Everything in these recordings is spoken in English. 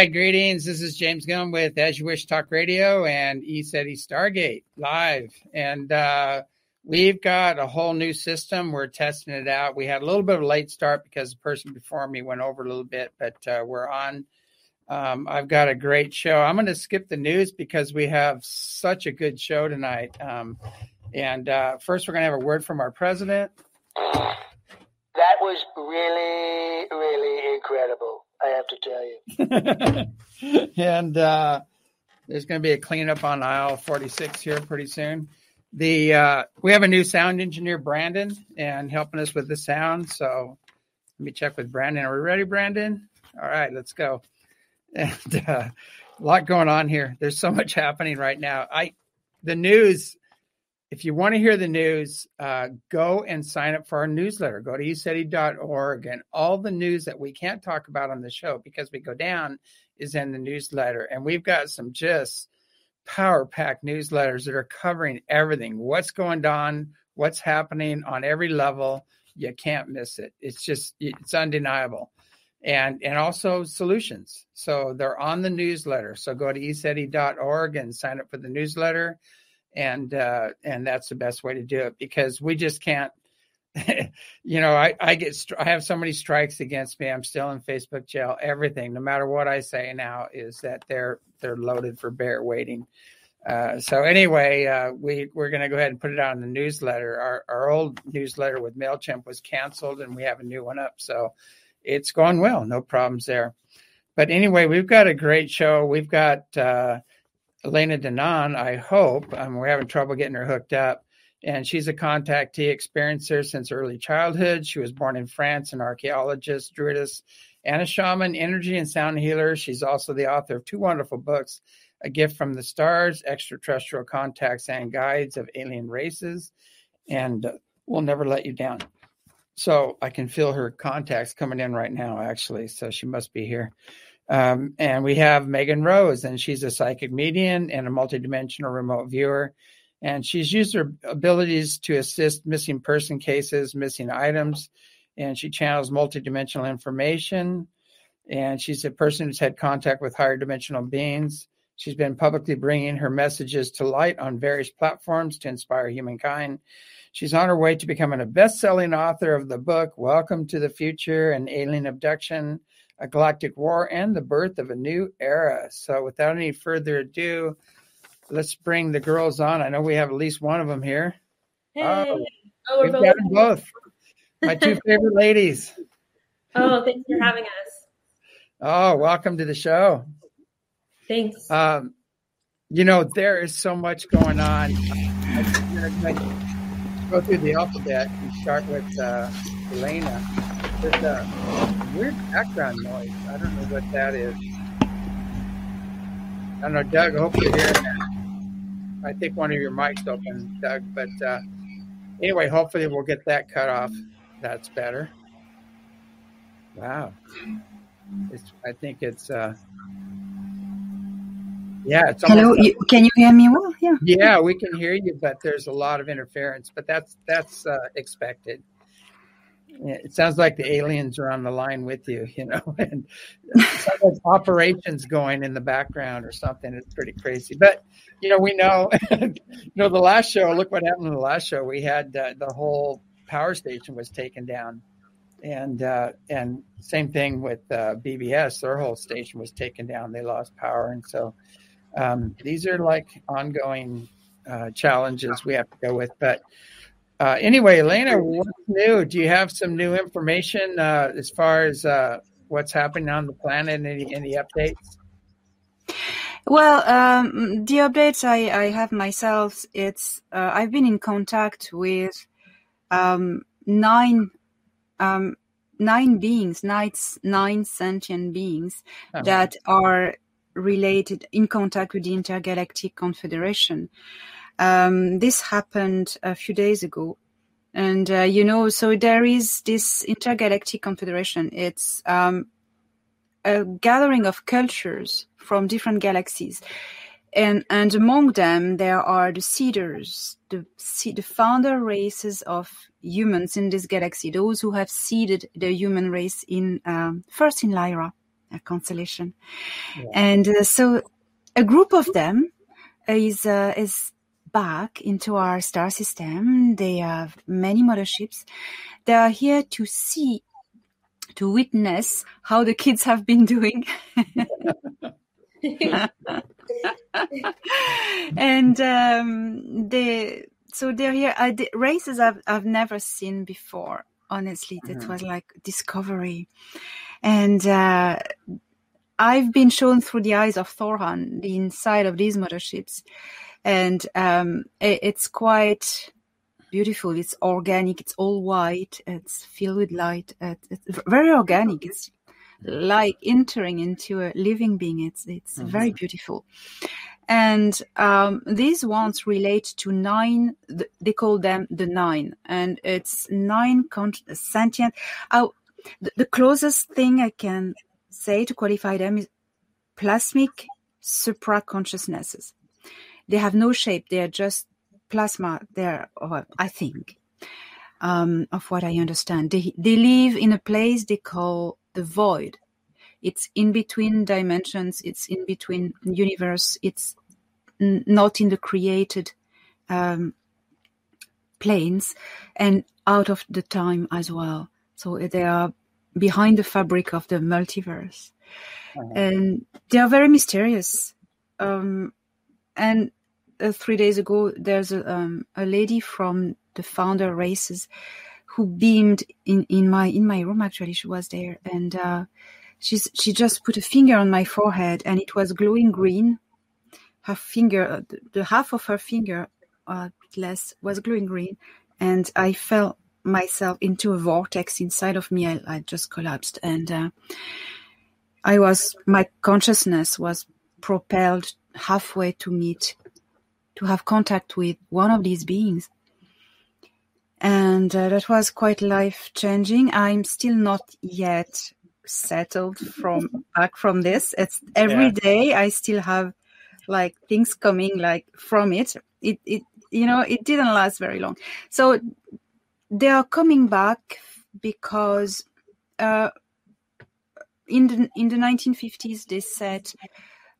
right, greetings. This is James Gilliland with As You Wish Talk Radio and ECETI Stargate live. And uh, we've got a whole new system. We're testing it out. We had a little bit of a late start because the person before me went over a little bit, but uh, we're on. Um, I've got a great show. I'm going to skip the news because we have such a good show tonight. Um, and uh, first, we're going to have a word from our president. That was really, really incredible. I have to tell you. and uh, there's going to be a cleanup on aisle 46 here pretty soon. The uh, we have a new sound engineer, Brandon, and helping us with the sound. So let me check with Brandon. Are we ready, Brandon? All right, let's go. And uh, a lot going on here. There's so much happening right now. I the news if you want to hear the news, uh, go and sign up for our newsletter. Go to eceti.org and all the news that we can't talk about on the show because we go down is in the newsletter. And we've got some just power packed newsletters that are covering everything what's going on, what's happening on every level. You can't miss it. It's just, it's undeniable. And, and also solutions. So they're on the newsletter. So go to eceti.org and sign up for the newsletter and uh, and that's the best way to do it because we just can't. you know, I I get I have so many strikes against me. I'm still in Facebook jail. Everything, no matter what I say now, is that they're they're loaded for bear waiting. Uh, so anyway, uh, we we're going to go ahead and put it out in the newsletter. Our our old newsletter with Mailchimp was canceled, and we have a new one up. So it's going well, no problems there. But anyway, we've got a great show. We've got uh, Elena Danaan, I hope. Um, we're having trouble getting her hooked up. And she's a contactee experiencer since early childhood. She was born in France, an archaeologist, druidess, and a shaman, energy and sound healer. She's also the author of two wonderful books A Gift from the Stars, Extraterrestrial Contacts and Guides of Alien Races, and uh, We'll Never Let You Down. So I can feel her contacts coming in right now, actually. So she must be here. Um, and we have Megan Rose, and she's a psychic medium and a multidimensional remote viewer. And she's used her abilities to assist missing person cases, missing items, and she channels multidimensional information. And she's a person who's had contact with higher dimensional beings. She's been publicly bringing her messages to light on various platforms to inspire humankind. She's on her way to becoming a best selling author of the book, Welcome to the Future and Alien Abduction a galactic war, and the birth of a new era. So, without any further ado, let's bring the girls on. I know we have at least one of them here. Hey. Oh, oh we've got them both. My two favorite ladies. Oh, thanks for having us. Oh, welcome to the show. Thanks. Um, you know, there is so much going on. go through the alphabet and start with uh, Elena. There's a weird background noise. I don't know what that is. I don't know, Doug. I hope you're hearing that. I think one of your mics open, Doug. But uh, anyway, hopefully we'll get that cut off. That's better. Wow. It's, I think it's. Uh, yeah, it's Hello, you, can you hear me well? Yeah. Yeah, we can hear you, but there's a lot of interference. But that's that's uh, expected it sounds like the aliens are on the line with you, you know, and operations going in the background or something. It's pretty crazy, but you know, we know, you know, the last show. Look what happened in the last show. We had uh, the whole power station was taken down, and uh, and same thing with uh, BBS. Their whole station was taken down. They lost power, and so um, these are like ongoing uh, challenges we have to go with, but. Uh, anyway, Elena, what's new? Do you have some new information uh, as far as uh, what's happening on the planet? Any any updates? Well, um, the updates I, I have myself, it's uh, I've been in contact with um, nine um, nine beings, nine, nine sentient beings uh-huh. that are related in contact with the Intergalactic Confederation. Um, this happened a few days ago. And, uh, you know, so there is this intergalactic confederation. It's um, a gathering of cultures from different galaxies. And, and among them, there are the seeders, the, the founder races of humans in this galaxy, those who have seeded the human race in um, first in Lyra, a constellation, yeah. and uh, so a group of them is uh, is back into our star system. They have many motherships. They are here to see, to witness how the kids have been doing. and um, they so they're here. Uh, the races I've I've never seen before. Honestly, that mm-hmm. was like discovery, and uh, I've been shown through the eyes of Thorhan the inside of these motherships, and um, it, it's quite beautiful. It's organic. It's all white. It's filled with light. It's, it's very organic. It's like entering into a living being. It's it's mm-hmm. very beautiful. And um, these ones relate to nine. They call them the nine, and it's nine con- sentient. Oh, the, the closest thing I can say to qualify them is plasmic supra consciousnesses. They have no shape. They are just plasma. They're, I think, um, of what I understand. They they live in a place they call the void. It's in between dimensions. It's in between universe. It's n- not in the created um, planes and out of the time as well. So they are behind the fabric of the multiverse, uh-huh. and they are very mysterious. Um, and uh, three days ago, there's a, um, a lady from the founder races who beamed in, in my in my room. Actually, she was there, and uh, she's she just put a finger on my forehead, and it was glowing green. Her finger, uh, the, the half of her finger, uh, less, was glowing green, and I felt myself into a vortex inside of me. I, I just collapsed, and uh, I was my consciousness was propelled halfway to meet to have contact with one of these beings. And uh, that was quite life changing. I'm still not yet settled from back from this. It's every yeah. day I still have like things coming like from it. It it you know it didn't last very long. So they are coming back because uh, in the in the 1950s they set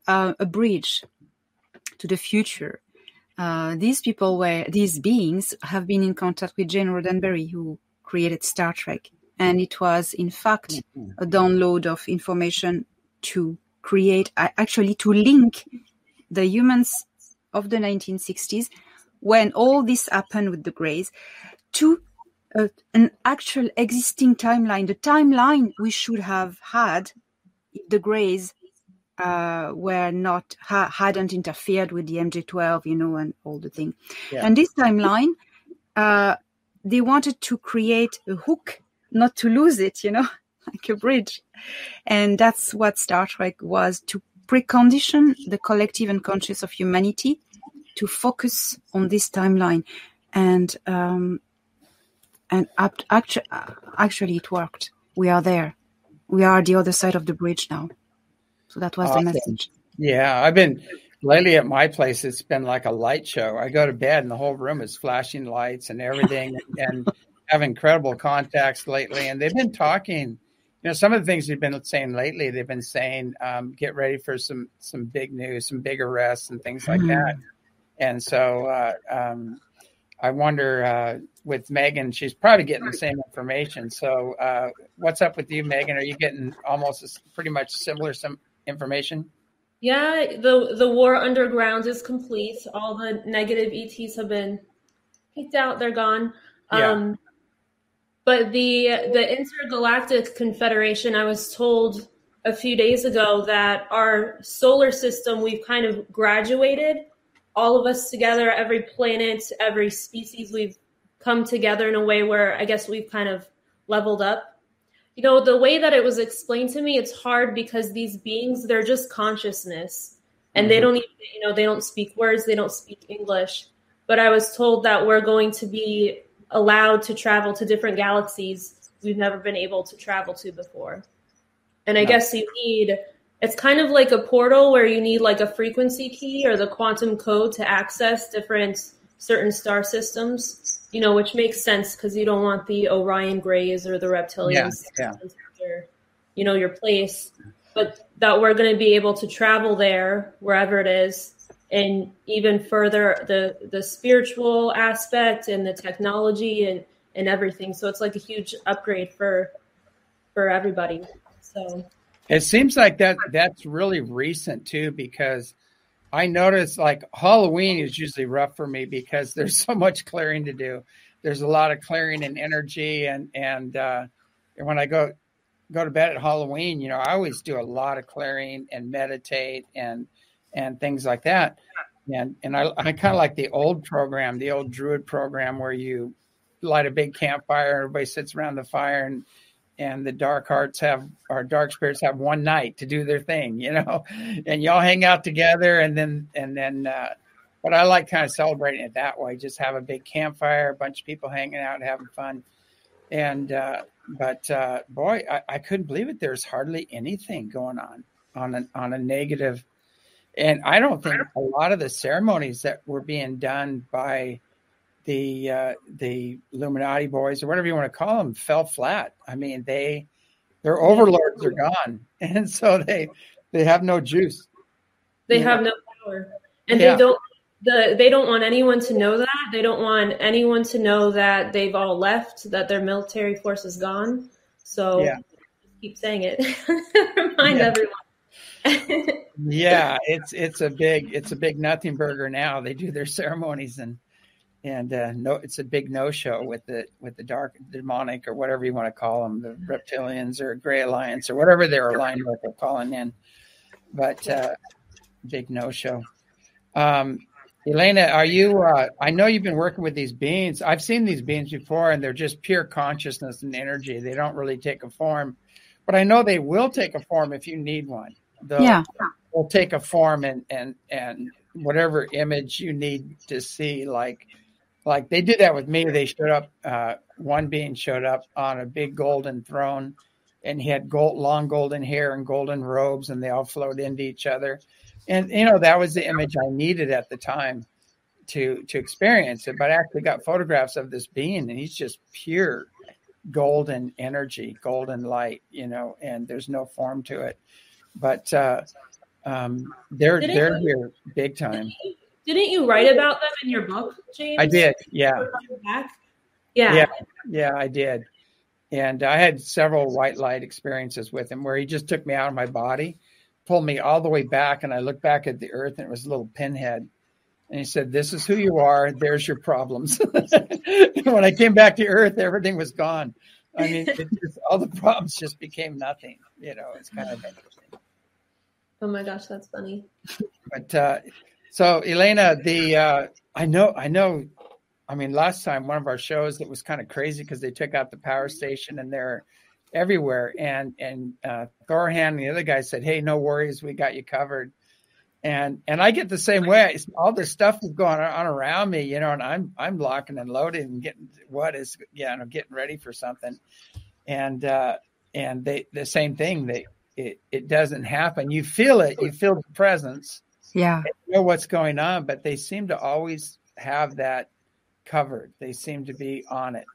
uh, a bridge to the future uh, these people were these beings have been in contact with Gene Roddenberry, who created Star Trek, and it was in fact a download of information to create actually to link the humans of the 1960s when all this happened with the Greys to uh, an actual existing timeline, the timeline we should have had if the Greys uh, were not ha- hadn't interfered with the MJ12, you know, and all the thing. Yeah. And this timeline, uh, they wanted to create a hook, not to lose it, you know, like a bridge. And that's what Star Trek was to precondition the collective unconscious of humanity to focus on this timeline. And um, and actually, actually, it worked. We are there. We are the other side of the bridge now. So that was awesome. the message. Yeah, I've been lately at my place. It's been like a light show. I go to bed and the whole room is flashing lights and everything, and have incredible contacts lately. And they've been talking. You know, some of the things they've been saying lately. They've been saying, um, "Get ready for some some big news, some big arrests, and things like mm. that." And so, uh, um, I wonder uh, with Megan, she's probably getting the same information. So, uh, what's up with you, Megan? Are you getting almost pretty much similar some information? Yeah, the the war underground is complete. All the negative ETs have been kicked out; they're gone. Yeah. Um, but the the intergalactic confederation, I was told a few days ago that our solar system we've kind of graduated all of us together, every planet, every species, we've come together in a way where I guess we've kind of leveled up you know the way that it was explained to me it's hard because these beings they're just consciousness. And mm-hmm. they don't even you know they don't speak words they don't speak english. But i was told that we're going to be allowed to travel to different galaxies we've never been able to travel to before. And i guess you need it's kind of like a portal where you need like a frequency key or the quantum code to access different certain star systems, you know, which makes sense because you don't want the Orion Greys or the reptilians, yeah, yeah. you know, your place. But that we're going to be able to travel there, wherever it is, and even further the the spiritual aspect and the technology and and everything. So it's like a huge upgrade for for everybody. So it seems like that that's really recent too because I notice like Halloween is usually rough for me because there's so much clearing to do. There's a lot of clearing and energy and and uh, when I go go to bed at Halloween, you know, I always do a lot of clearing and meditate and and things like that. And and I, I kind of like the old program, the old Druid program, where you light a big campfire, everybody sits around the fire, and and the dark hearts have our dark spirits have one night to do their thing, you know, and y'all hang out together, and then and then. Uh, but I like kind of celebrating it that way. Just have a big campfire, a bunch of people hanging out, having fun, and uh, but uh, boy, I, I couldn't believe it. There's hardly anything going on on a, on a negative and I don't think a lot of the ceremonies that were being done by the uh, the Illuminati boys or whatever you want to call them fell flat. I mean, they their overlords are gone, and so they they have no juice. They have know? no power, and yeah. they don't. The, they don't want anyone to know that. They don't want anyone to know that they've all left, that their military force is gone. So yeah. keep saying it. Remind yeah. everyone yeah, it's it's a big it's a big nothing burger now. They do their ceremonies and and uh, no, it's a big no show with the with the dark demonic or whatever you want to call them, the reptilians or Gray Alliance or whatever they're aligned with. They're calling in, but uh, big no show. Um, Elena, are you? Uh, I know you've been working with these beings. I've seen these beings before, and they're just pure consciousness and energy. They don't really take a form, but I know they will take a form if you need one they'll, yeah. will take a form and and and whatever image you need to see like like they did that with me. They showed up uh, one being showed up on a big golden throne and he had gold long golden hair and golden robes and they all flowed into each other. And you know that was the image i needed at the time to to experience it. But i actually got photographs of this being and he's just pure golden energy golden light you know and there's no form to it. But uh, um, they're they're here big time. Didn't you write about them in your book, James? I did. Yeah. Yeah. Yeah. Yeah, I did. And I had several white light experiences with him where he just took me out of my body, pulled me all the way back, and I looked back at the earth and it was a little pinhead. And he said, This is who you are. There's your problems. when I came back to earth, everything was gone. I mean, just, all the problems just became nothing. You know, it's kind of Oh my gosh, that's funny. But uh, so Elena, the uh, I know, I know. I mean, last time one of our shows it was kind of crazy because they took out the power station and they're everywhere. And and uh, Thorhan and the other guy said, "Hey, no worries, we got you covered." And and I get the same way. All this stuff is going on around me, you know, and I'm I'm locking and loading and getting what is yeah, I'm getting ready for something. And uh, and they the same thing. They it, it doesn't happen. You feel it, you feel the presence. Yeah. Know what's going on, but they seem to always have that covered. They seem to be on it.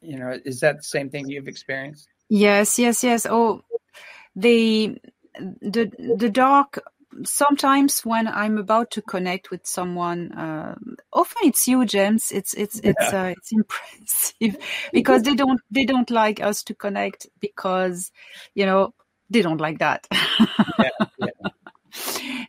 You know, is that the same thing you've experienced? Yes, yes, yes. Oh, the the the dark sometimes when I'm about to connect with someone, uh, often it's you, James. It's it's it's uh, it's impressive because they don't they don't like us to connect because you know they don't like that. yeah, yeah.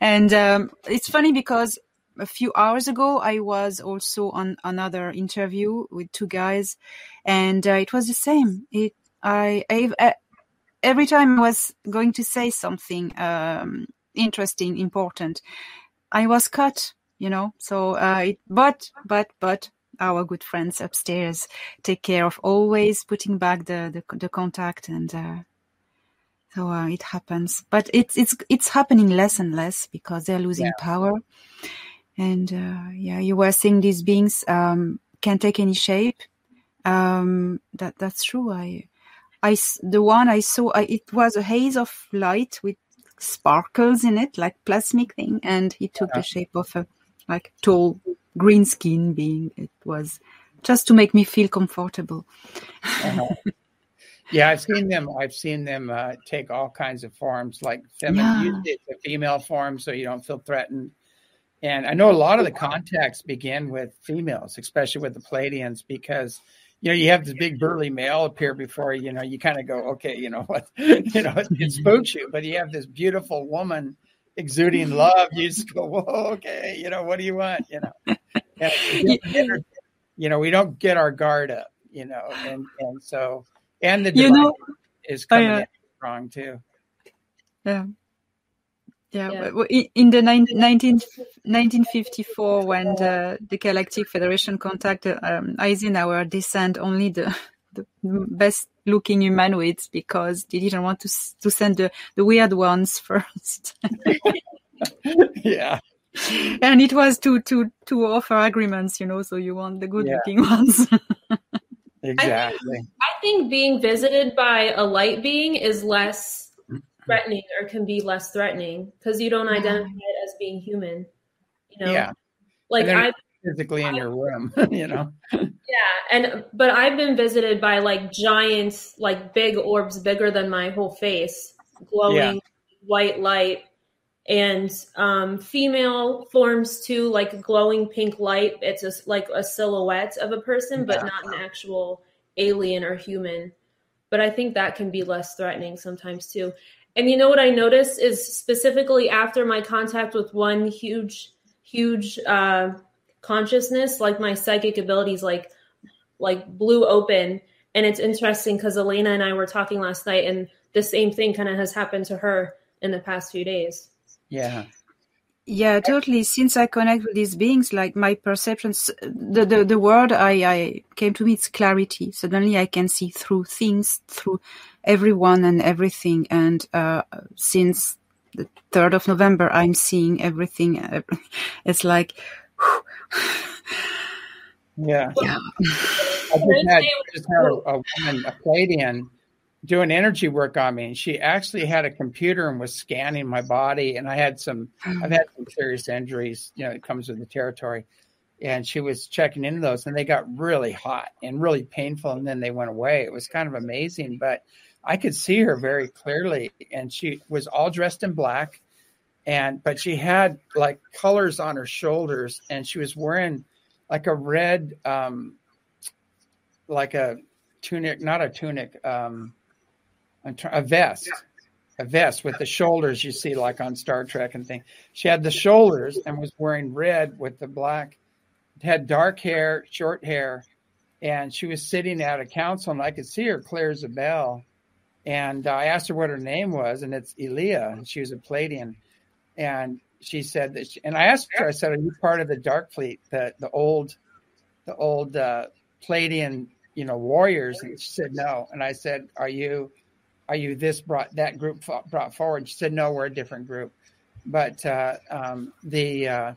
And um, it's funny because a few hours ago I was also on another interview with two guys, and uh, it was the same. It I, I, I every time I was going to say something um, interesting, important, I was cut. You know, so uh, it, but but but our good friends upstairs take care of always putting back the the, the contact and uh, so uh, it happens, but it's it's it's happening less and less because they're losing yeah. power. And uh, yeah, you were saying these beings um, can take any shape. Um, that that's true. I, I the one I saw, I, it was a haze of light with sparkles in it, like plasmic thing, and he took yeah. the shape of a like tall green skin being. It was just to make me feel comfortable. Uh-huh. Yeah, I've seen them. I've seen them uh, take all kinds of forms, like feminine. Yeah. A female form, so you don't feel threatened. And I know a lot of the contacts begin with females, especially with the Pleiadians, because you know you have this big burly male appear before you. You know, you kind of go, okay, you know what, you know, it, it spooks you. But you have this beautiful woman exuding love. You just go, whoa, okay, you know, what do you want? You know, and, you know, we don't get our guard up, you know, and and so and the You know- is coming Oh, yeah. in strong too. Yeah. Yeah, Yeah. but w- i- in the nine- 19, 1954, when the, the Galactic Federation contacted um, Eisenhower, they sent only the, the best looking humanoids because they didn't want to to send the, the weird ones first. yeah, and it was to, to, to offer agreements, you know, so you want the good looking ones. Exactly. I think being visited by a light being is less threatening or can be less threatening because you don't mm-hmm. identify it as being human. You know, Yeah, like I physically in your room, you know. yeah, and but I've been visited by like giant, like big orbs bigger than my whole face, glowing Yeah. white light, and um, female forms too, like glowing pink light. It's just like a silhouette of a person, but Yeah. not an actual alien or human. But I think that can be less threatening sometimes too. And you know what I noticed is specifically after my contact with one huge, huge uh, consciousness, like my psychic abilities, like like blew open. And it's interesting because Elena and I were talking last night, and the same thing kind of has happened to her in the past few days. Yeah, Yeah, totally. Since I connect with these beings, like my perceptions, the, the, the word I, I came to me, it's clarity. Suddenly I can see through things, through everyone and everything. And, uh, since the 3rd of November, I'm seeing everything. It's like, yeah. yeah. I just had, I just had a, a woman, a Pleiadian, doing energy work on me, and she actually had a computer and was scanning my body. And I had some, I've had some serious injuries. You know, it comes with the territory. And she was checking into those, and they got really hot and really painful, and then they went away. It was kind of amazing, but I could see her very clearly, and she was all dressed in black, and but she had like colors on her shoulders, and she was wearing like a red, um, like a tunic, not a tunic, um, a vest, a vest with the shoulders you see like on Star Trek and thing. She had the shoulders and was wearing red with the black. Had dark hair, short hair, and she was sitting at a council, and I could see her clear as a bell. And I asked her what her name was, and it's Elia. And she was a Pleiadian, and she said that. She, and I asked her, I said, "Are you part of the Dark Fleet, the the old, the old uh, Pleiadian, you know, warriors?" And she said, "No." And I said, "Are you, are you this brought that group brought forward?" She said, "No, we're a different group." But uh, um, the uh,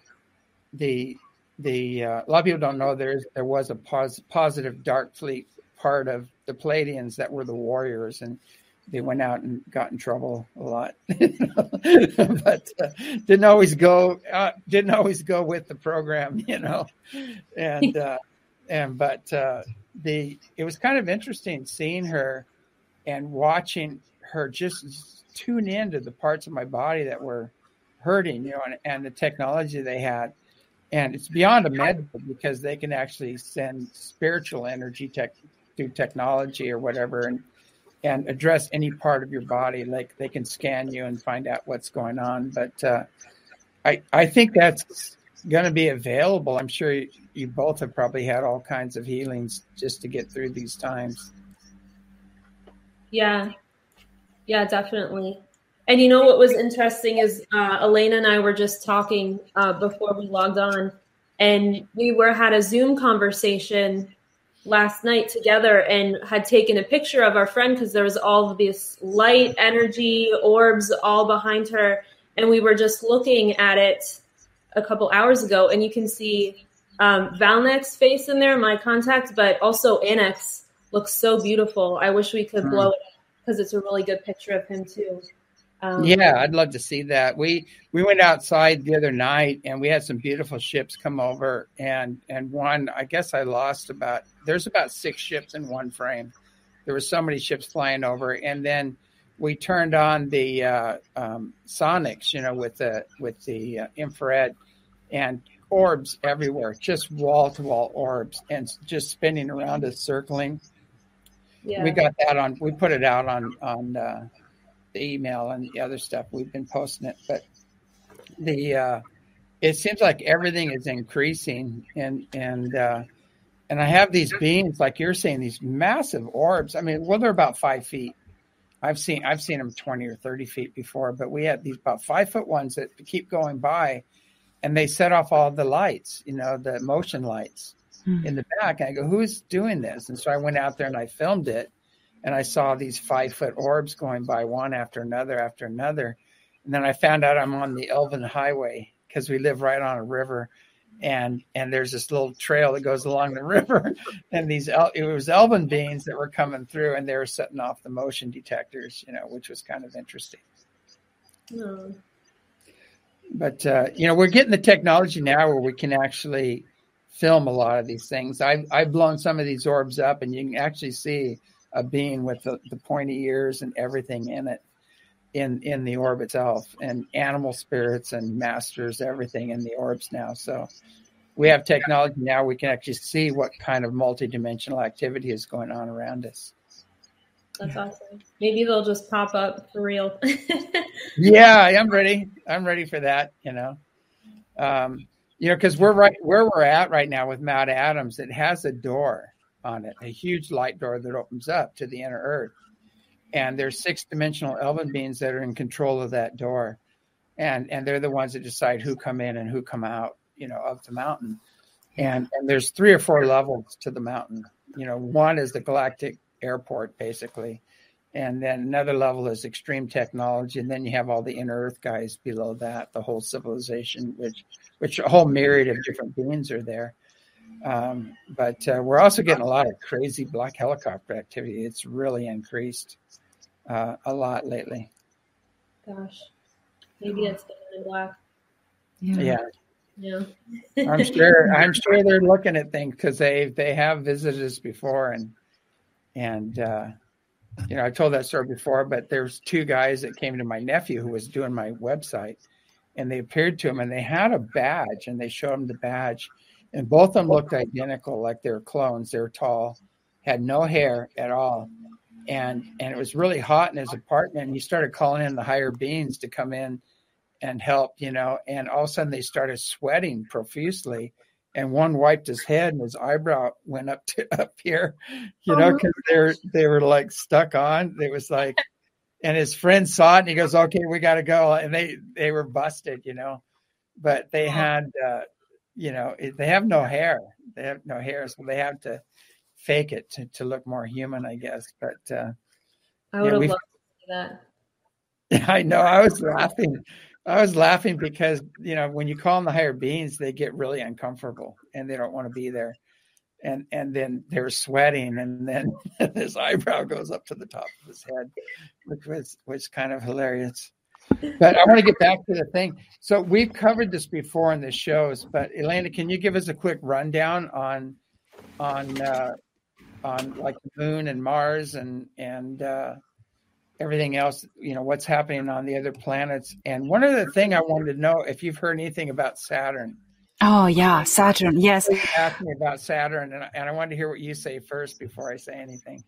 the the uh, a lot of people don't know there's there was a pos- positive Dark Fleet part of the Pleiadians that were the warriors and they went out and got in trouble a lot, but uh, didn't always go uh, didn't always go with the program, you know, and uh, and but uh, the it was kind of interesting seeing her and watching her just tune into the parts of my body that were hurting, you know, and, and the technology they had. And it's beyond a medical because they can actually send spiritual energy tech through technology or whatever and and address any part of your body. Like they can scan you and find out what's going on. But uh, I I think that's going to be available. I'm sure you, you both have probably had all kinds of healings just to get through these times. Yeah, yeah, definitely. And you know what was interesting is uh, Elena and I were just talking uh, before we logged on, and we were had a Zoom conversation last night together, and had taken a picture of our friend because there was all this light, energy, orbs all behind her, and we were just looking at it a couple hours ago, and you can see um, Valdek's face in there, my contact, but also Annex looks so beautiful. I wish we could Hmm. blow it up because it's a really good picture of him too. Um, yeah, I'd love to see that. We we went outside the other night and we had some beautiful ships come over and and one I guess I lost about there's about six ships in one frame. There were so many ships flying over and then we turned on the uh, um, sonics, you know, with the with the uh, infrared and orbs everywhere, just wall to wall orbs and just spinning around us, circling. Yeah. We got that on. We put it out on on uh, the email and the other stuff. We've been posting it, but the uh, it seems like everything is increasing, and and uh, and I have these beams, like you're saying, these massive orbs. I mean, well, they're about five feet. I've seen I've seen them twenty or thirty feet before, but we had these about five foot ones that keep going by, and they set off all the lights, you know, the motion lights mm-hmm. in the back. And I go, who's doing this? And so I went out there and I filmed it and I saw these five foot orbs going by one after another after another. And then I found out I'm on the Elven Highway because we live right on a river. And and there's this little trail that goes along the river, and these it was Elven beings that were coming through, and they were setting off the motion detectors, you know, which was kind of interesting. Oh. But uh, you know, we're getting the technology now where we can actually film a lot of these things. I've I've blown some of these orbs up, and you can actually see a being with the, the pointy ears and everything in it in in the orb itself and animal spirits and masters everything in the orbs now. So we have technology now we can actually see what kind of multidimensional activity is going on around us. That's awesome. Maybe they'll just pop up for real. Yeah i'm ready. I'm ready for that you know. Um you know because we're right where we're at right now with mount adams it has a door on it, a huge light door that opens up to the inner earth. And there's six dimensional elven beings that are in control of that door. And and they're the ones that decide who come in and who come out, you know, of the mountain. And and there's three or four levels to the mountain. You know, one is the galactic airport, basically. And then another level is extreme technology, and then you have all the inner Earth guys below that, the whole civilization, which which a whole myriad of different beings are there. Um, but uh, we're also getting a lot of crazy black helicopter activity. It's really increased uh, a lot lately. Gosh, maybe it's the black. Yeah. Yeah. I'm sure. I'm sure they're looking at things because they they have visited us before, and and uh, you know I told that story before. But there's two guys that came to my nephew who was doing my website, and they appeared to him, and they had a badge, and they showed him the badge, and both of them looked identical, like they were clones. They were tall, had no hair at all, and and it was really hot in his apartment. And he started calling in the higher beings to come in and help, you know. And all of a sudden, they started sweating profusely. And one wiped his head, and his eyebrow went up to up here, you know, because oh they're they were like stuck on. It was like, and his friend saw it, and he goes, "Okay, we got to go." And they they were busted, you know, but they had uh, you know, they have no hair. They have no hair, so they have to fake it to, to look more human, I guess. But uh, I would yeah, have loved to see that. I know. I was laughing. I was laughing because you know when you call them the higher beings, they get really uncomfortable and they don't want to be there, and and then they're sweating, and then his eyebrow goes up to the top of his head, which was kind of hilarious but I want to get back to the thing. So we've covered this before in the shows, but Elena, can you give us a quick rundown on on uh, on like the moon and Mars and and uh, everything else? You know what's happening on the other planets. And one other thing I wanted to know if you've heard anything about Saturn. Oh yeah, Saturn. Yes. Ask me about Saturn, and, and I wanted to hear what you say first before I say anything.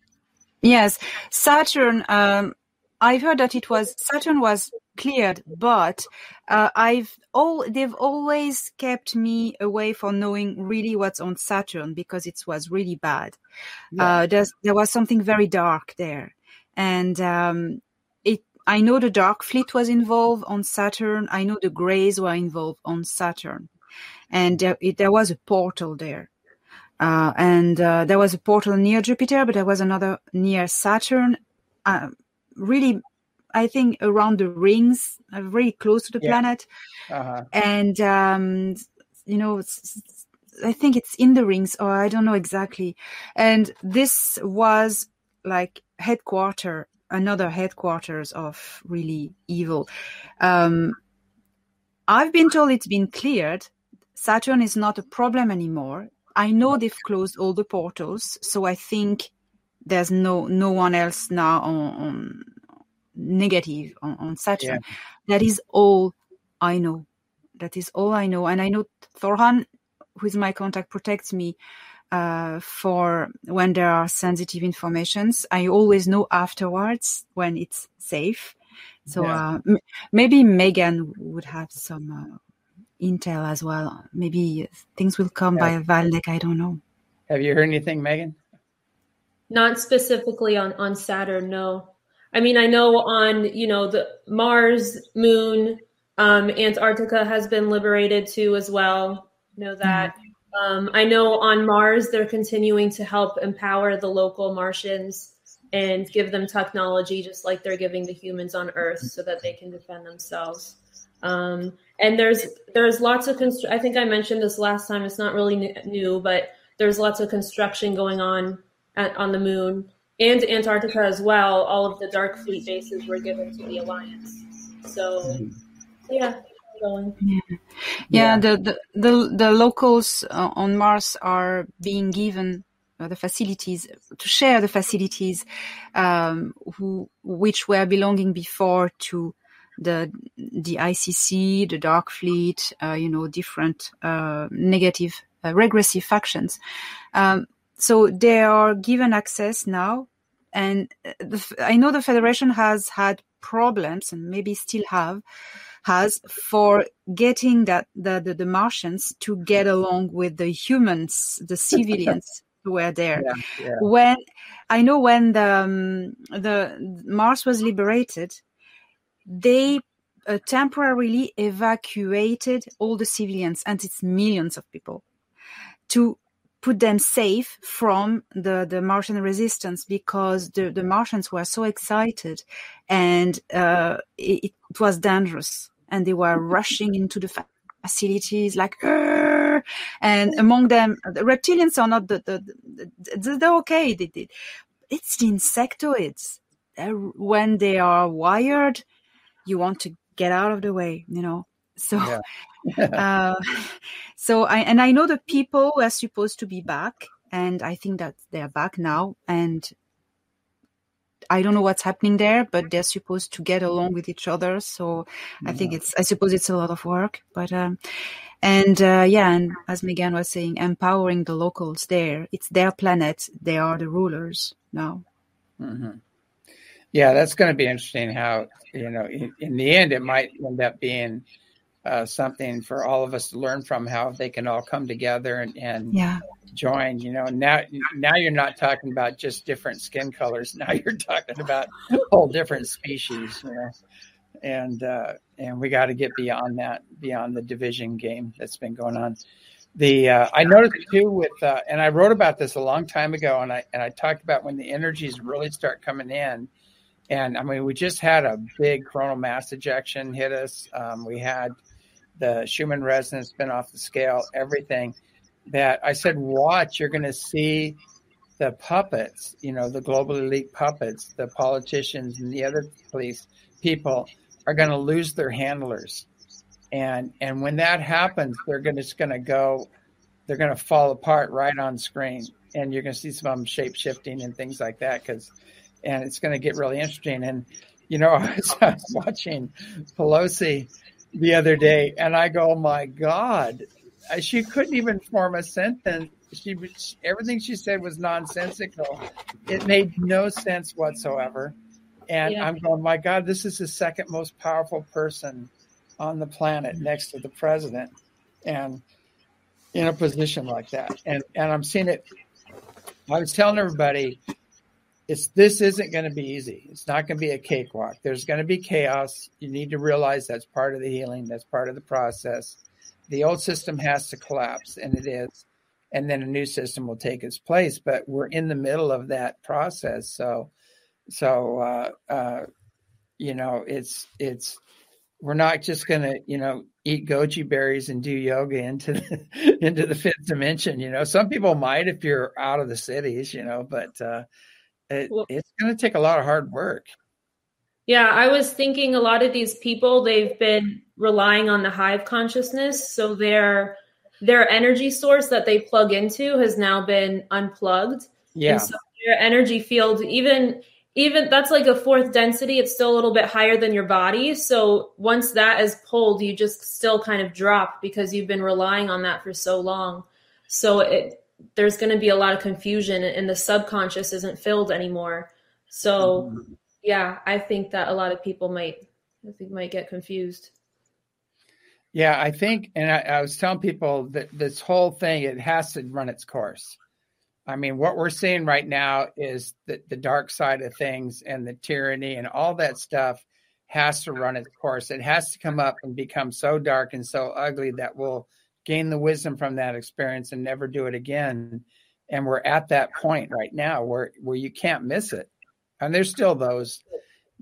Yes, Saturn. Um, I've heard that it was Saturn was cleared, but uh, I've all they've always kept me away from knowing really what's on Saturn because it was really bad. Yeah. Uh, there was something very dark there, and um, it. I know the Dark Fleet was involved on Saturn. I know the Greys were involved on Saturn, and there, it, there was a portal there. Uh, and uh, there was a portal near Jupiter, but there was another near Saturn. Uh, really I think around the rings, uh, very close to the yeah. planet, uh-huh. and um, you know, I think it's in the rings, or I don't know exactly. And this was like headquarter another headquarters of really evil. Um, I've been told it's been cleared. Saturn is not a problem anymore. I know they've closed all the portals, so I think there's no no one else now on, on negative on, on Saturn. Yeah. That is all I know. That is all I know, and I know Thorhan, who is my contact, protects me uh, for when there are sensitive informations. I always know afterwards when it's safe. So yeah. uh, m- maybe Megan would have some uh, intel as well. Maybe things will come yeah. by Valdek. I don't know. Have you heard anything, Megan? Not specifically on on Saturn. No. I mean, I know on you know the Mars, Moon, um, Antarctica has been liberated too as well. Know that. Mm-hmm. Um, I know on Mars they're continuing to help empower the local Martians and give them technology just like they're giving the humans on Earth so that they can defend themselves. Um, and there's there's lots of constr- I think I mentioned this last time. It's not really new, but there's lots of construction going on at, on the moon and Antarctica as well. All of the Dark Fleet bases were given to the Alliance. So yeah. Yeah. yeah, yeah. The, the the the locals uh, on Mars are being given uh, the facilities to share the facilities um, who which were belonging before to the the ICC, the Dark Fleet, uh, you know, different uh, negative, uh, regressive factions. Um, so they are given access now, and the, I know the Federation has had problems and maybe still have has for getting that the, the, the Martians to get along with the humans, the civilians who were there. Yeah, yeah. When I know when the um, the Mars was liberated, they uh, temporarily evacuated all the civilians, and it's millions of people, to put them safe from the, the Martian resistance because the, the Martians were so excited and uh, it, it, was dangerous and they were rushing into the facilities like Arr! and among them the reptilians are not the, the, the they're okay they did it's the insectoids they're, when they are wired you want to get out of the way, you know. So, yeah. uh, so I and I know the people were supposed to be back, and I think that they're back now, and I don't know what's happening there, but they're supposed to get along with each other. So yeah. I think it's, I suppose it's a lot of work, but, um, and, uh, yeah, and as Megan was saying, empowering the locals there. It's their planet. They are the rulers now. Mm-hmm. Yeah, that's going to be interesting. How you know, in, in the end, it might end up being uh, something for all of us to learn from. How they can all come together and, and yeah. join. You know, now now you're not talking about just different skin colors. Now you're talking about all different species. You know, and uh, and we got to get beyond that, beyond the division game that's been going on. The uh, I noticed too with uh, and I wrote about this a long time ago, and I and I talked about when the energies really start coming in and I mean, we just had a big coronal mass ejection hit us. Um, we had the Schumann resonance spin off the scale, everything that I said, watch, you're going to see the puppets, you know, the global elite puppets, the politicians and the other police people are going to lose their handlers. And, and when that happens, they're going to, just going to go, they're going to fall apart right on screen. And you're going to see some of them shape shifting and things like that. Cause and it's going to get really interesting. And you know, I was watching Pelosi the other day, and I go, oh "My God, uh, she couldn't even form a sentence. She everything she said was nonsensical. It made no sense whatsoever." And yeah. I'm going, "My God, this is the second most powerful person on the planet next to the president, and in a position like that." And and I'm seeing it. I was telling everybody it's this isn't going to be easy. It's not going to be a cakewalk. There's going to be chaos. You need to realize that's part of the healing. That's part of the process. The old system has to collapse, and it is, and then a new system will take its place. But we're in the middle of that process. So, so uh, uh, you know, it's it's we're not just going to you know eat goji berries and do yoga into the, into the fifth dimension. You know, some people might if you're out of the cities. You know, but uh, it, it's going to take a lot of hard work. Yeah, I was thinking a lot of these people they've been relying on the hive consciousness, so their their energy source that they plug into has now been unplugged. Yeah. So their energy field, even even that's like a fourth density, it's still a little bit higher than your body. So once that is pulled, you just still kind of drop because you've been relying on that for so long. So it there's going to be a lot of confusion and the subconscious isn't filled anymore. So mm-hmm. yeah, I think that a lot of people might I think might get confused. Yeah, I think, and I, I, was telling people that this whole thing it has to run its course. I mean, what we're seeing right now is that the dark side of things and the tyranny and all that stuff has to run its course. It has to come up and become so dark and so ugly that we'll gain the wisdom from that experience and never do it again. And we're at that point right now where where you can't miss it. And there's still those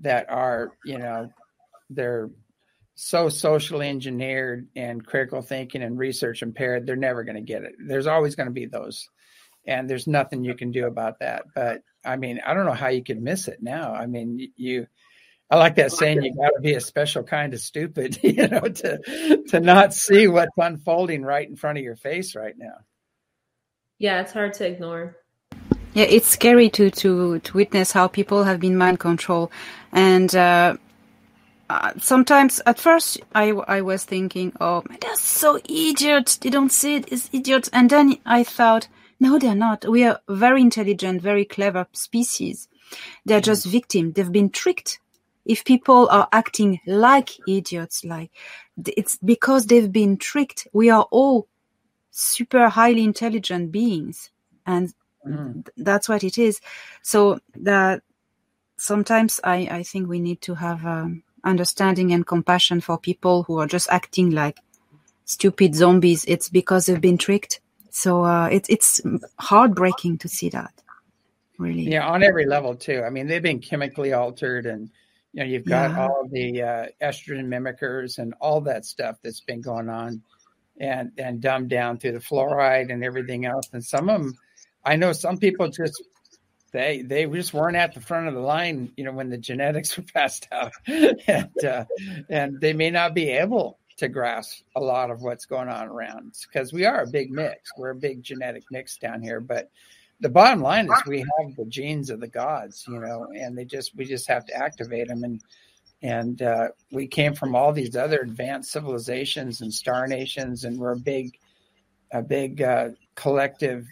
that are, you know, they're so socially engineered and critical thinking and research impaired, they're never going to get it. There's always going to be those, and there's nothing you can do about that. But I mean, I don't know how you could miss it now. I mean, you. I like that saying. You got to be a special kind of stupid, you know, to to not see what's unfolding right in front of your face right now. Yeah, it's hard to ignore. Yeah, it's scary to to to witness how people have been mind controlled, and uh, uh, sometimes at first I, I was thinking, oh, they're so idiots. They don't see it as idiots. And then I thought, no, they're not. We are very intelligent, very clever species. They're mm-hmm. just victims. They've been tricked. If people are acting like idiots, like it's because they've been tricked. We are all super highly intelligent beings. And mm. that's what it is. So that sometimes I, I think we need to have, um, understanding and compassion for people who are just acting like stupid zombies, it's because they've been tricked. So uh, it's it's heartbreaking to see that. Really. Yeah, on every level too. I mean, they've been chemically altered, and you know, you've got yeah. all the uh, estrogen mimickers and all that stuff that's been going on, and and dumbed down through the fluoride and everything else. And some of them, I know some people just they they just weren't at the front of the line, you know, when the genetics were passed out, and uh, and they may not be able to grasp a lot of what's going on around because we are a big mix. We're a big genetic mix down here, but the bottom line is we have the genes of the gods, you know, and they just we just have to activate them and and uh, we came from all these other advanced civilizations and star nations, and we're a big a big uh, collective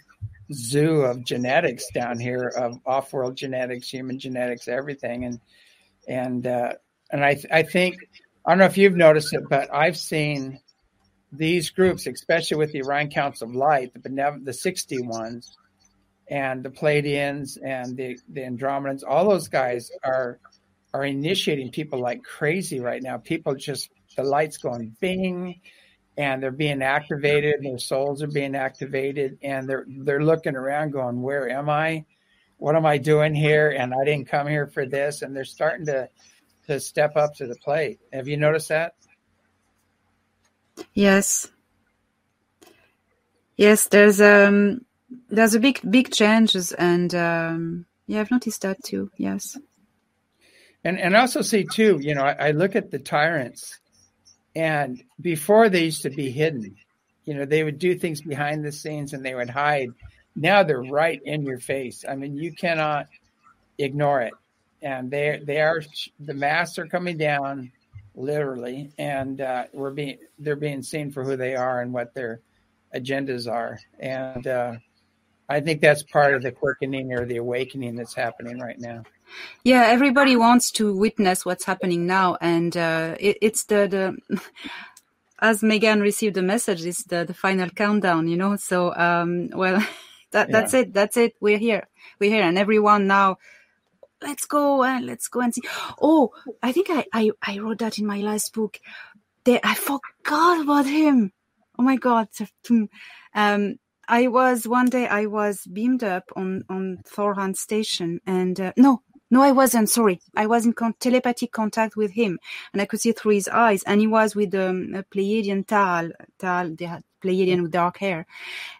zoo of genetics down here of off-world genetics, human genetics, everything, and and uh, and I I think I don't know if you've noticed it, but I've seen these groups, especially with the Orion Council of Light, the benev- the sixty ones, and the Pleiadians and the the Andromedans, all those guys are are initiating people like crazy right now. People just the lights going bing and they're being activated their souls are being activated and they're they're looking around going where am i? What am i doing here? And i didn't come here for this. And they're starting to to step up to the plate. Have you noticed that? Yes. Yes there's um there's a big big changes and um yeah i've noticed that too yes and and I also see too you know I, I look at the tyrants and before they used to be hidden, you know, they would do things behind the scenes and they would hide. Now they're right in your face. I mean, you cannot ignore it. And they they are the masks are coming down, literally, and uh, we're being they're being seen for who they are and what their agendas are. And uh, I think that's part of the quickening or the awakening that's happening right now. Yeah, everybody wants to witness what's happening now, and uh, it, it's the the. As Megan received the message, it's the, the final countdown, you know. So, um, well, that yeah. that's it. That's it. We're here. We're here, and everyone now let's go and let's go and see. Oh, I think I, I, I wrote that in my last book. There, I forgot about him. Oh my God. Um, I was one day I was beamed up on, on Thor Han station and, uh, no, no, I wasn't. Sorry. I was in con- telepathic contact with him and I could see through his eyes and he was with um, a Pleiadian Tal, Tal, they had Pleiadian with dark hair.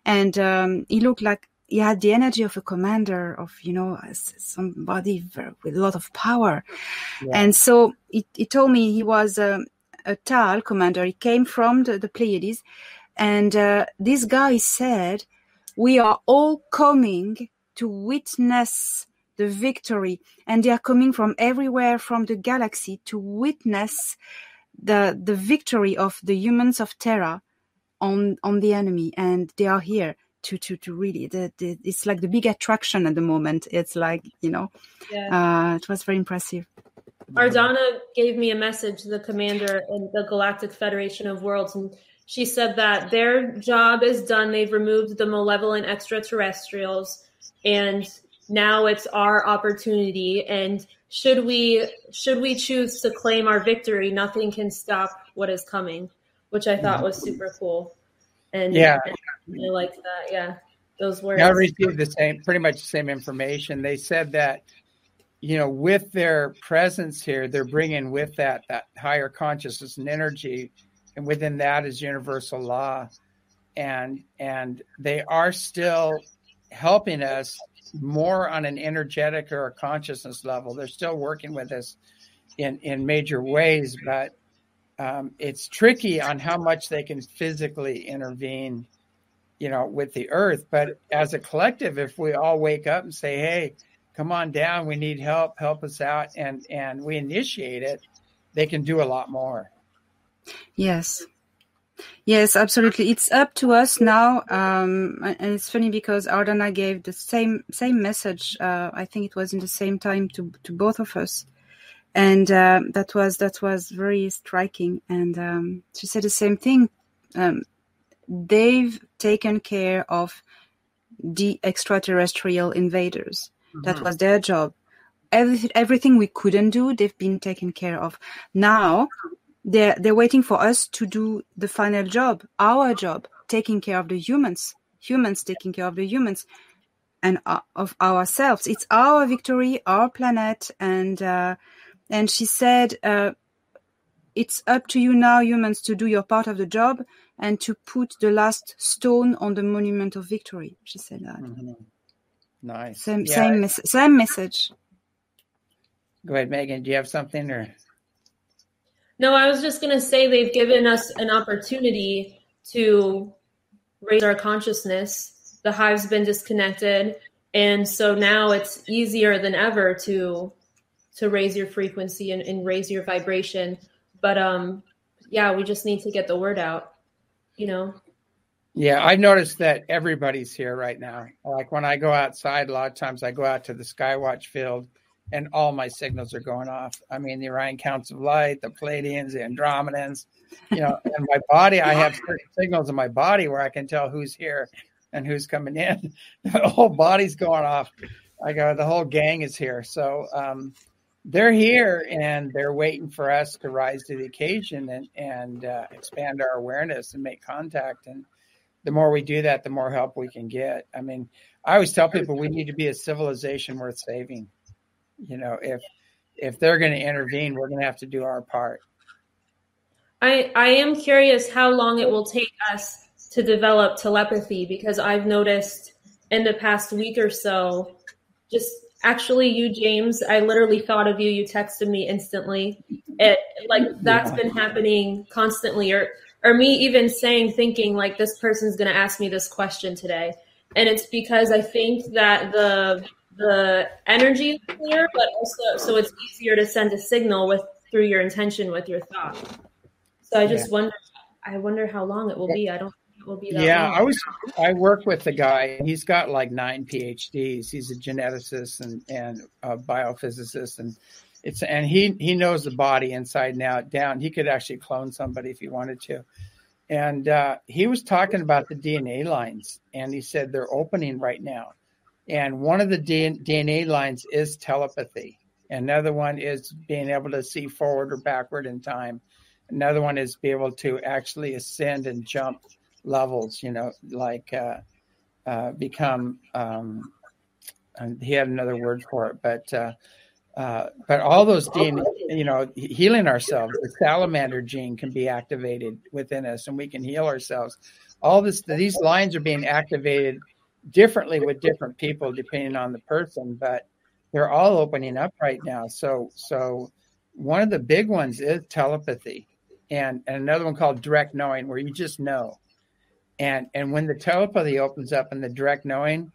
And, um, he looked like, he had the energy of a commander of you know somebody with a lot of power yeah. and so he, he, told me he was a, a tal commander he came from the, the pleiades and uh, this guy said we are all coming to witness the victory and they are coming from everywhere from the galaxy to witness the the victory of the humans of terra on on the enemy and they are here to to to really the, the, it's like the big attraction at the moment it's like you know yeah. uh, it was very impressive ardana gave me a message the commander in the galactic federation of worlds and she said that their job is done. They've removed the malevolent extraterrestrials and now it's our opportunity. And should we should we choose to claim our victory nothing can stop what is coming which i thought was super cool. And yeah. I like that. Yeah those words. I received the same pretty much the same information. They said that you know with their presence here they're bringing with that that higher consciousness and energy and within that is universal law and and they are still helping us more on an energetic or a consciousness level. They're still working with us in in major ways, but um, it's tricky on how much they can physically intervene, you know, with the earth. But as a collective, if we all wake up and say, "Hey, come on down, we need help, help us out," and and we initiate it, they can do a lot more. Yes, Yes, absolutely. It's up to us now, um, and it's funny because Ardana gave the same same message. Uh, I think it was in the same time to to both of us, and uh, that was that was very striking. And um, she said the same thing. Um, they've taken care of the extraterrestrial invaders. Mm-hmm. That was their job. Everything, everything we couldn't do, they've been taken care of. Now they're they're waiting for us to do the final job, our job, taking care of the humans, humans taking care of the humans, and uh, of ourselves. It's our victory, our planet, and uh, and she said, uh, "It's up to you now, humans, to do your part of the job and to put the last stone on the monument of victory." She said that. Mm-hmm. Nice. Same yeah. same mes- same message. Go ahead, Megan. Do you have something or? No, I was just going to say they've given us an opportunity to raise our consciousness. The hive's been disconnected, and so now it's easier than ever to to raise your frequency and, and raise your vibration. But um, yeah, we just need to get the word out. You know. Yeah, I've noticed that everybody's here right now. Like when I go outside, a lot of times I go out to the Skywatch field and all my signals are going off. I mean, the Orion Council of Light, the Pleiadians, the Andromedans, you know, and my body, I have signals in my body where I can tell who's here and who's coming in. the whole body's going off. I go, the whole gang is here. So um, they're here and they're waiting for us to rise to the occasion and, and uh, expand our awareness and make contact. And the more we do that, the more help we can get. I mean, I always tell people we need to be a civilization worth saving you know, if if they're going to intervene, we're going to have to do our part. I I am curious how long it will take us to develop telepathy because I've noticed in the past week or so, just actually you James, I literally thought of you. You texted me instantly. It like that's yeah. been happening constantly, or or me even saying thinking like this person's going to ask me this question today, and it's because I think that the the energy is clear, but also so it's easier to send a signal with through your intention with your thought. So I just yeah. wonder, I wonder how long it will be. I don't think it will be. yeah, long. I was. I work with the guy. He's got like nine PhDs. He's a geneticist and and a biophysicist, and it's and he he knows the body inside and out down. He could actually clone somebody if he wanted to. And uh, he was talking about the DNA lines, and he said they're opening right now and one of the DNA lines is telepathy. Another one is being able to see forward or backward in time. Another one is be able to actually ascend and jump levels, you know, like uh, uh, become, um, he had another word for it, but, uh, uh, but all those DNA, you know, healing ourselves, the salamander gene can be activated within us and we can heal ourselves. All this, these lines are being activated differently with different people depending on the person, but they're all opening up right now. So, so one of the big ones is telepathy, and, and another one called direct knowing, where you just know. And and when the telepathy opens up and the direct knowing,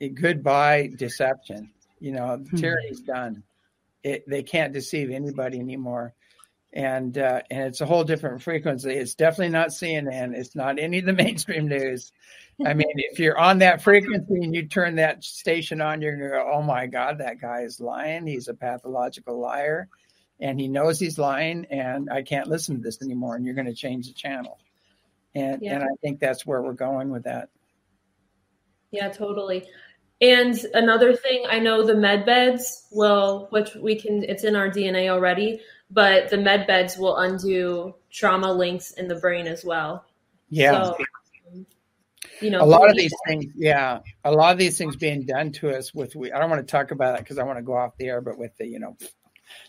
it, goodbye deception. You know, the hmm. tyranny's done. It, they can't deceive anybody anymore and uh, and it's a whole different frequency. It's definitely not CNN. It's not any of the mainstream news. I mean, if you're on that frequency and you turn that station on, you're gonna go, "Oh my God, that guy is lying. He's a pathological liar, and he knows he's lying, and I can't listen to this anymore." And you're going to change the channel, and yeah. and I think that's where we're going with that. Yeah, totally. And another thing, I know the med beds will, which we can, it's in our DNA already but the med beds will undo trauma links in the brain as well. Yeah. So, you know, a lot of these things, yeah, a lot of these things being done to us with, we, I don't want to talk about it because I want to go off the air, but with the, you know,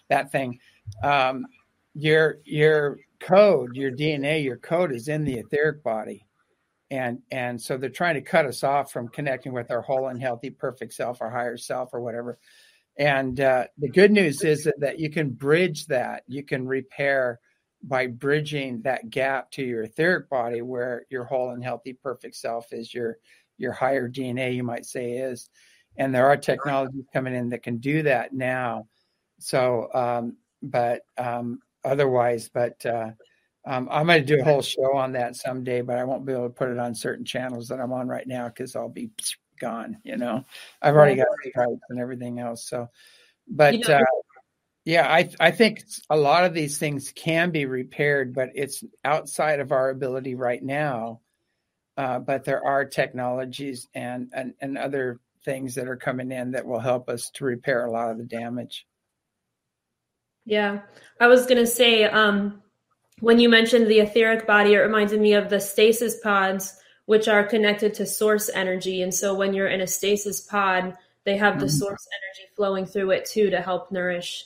that thing, um, your, your code, your DNA, your code is in the etheric body. And, and so they're trying to cut us off from connecting with our whole and healthy, perfect self, our higher self, or whatever. And uh, the good news is that, that you can bridge that. You can repair by bridging that gap to your etheric body, where your whole and healthy, perfect self is your your higher DNA, you might say is. And there are technologies coming in that can do that now. So, um, but um, otherwise, but uh, um, I'm going to do a whole show on that someday, but I won't be able to put it on certain channels that I'm on right now because I'll be gone. You know, I've already got stripes and everything else. So, but you know, uh, yeah, I I think a lot of these things can be repaired, but it's outside of our ability right now. Uh, but there are technologies and, and and other things that are coming in that will help us to repair a lot of the damage. Yeah, I was gonna say um, when you mentioned the etheric body, it reminded me of the stasis pods which are connected to source energy. And so when you're in a stasis pod, they have the mm-hmm. source energy flowing through it too to help nourish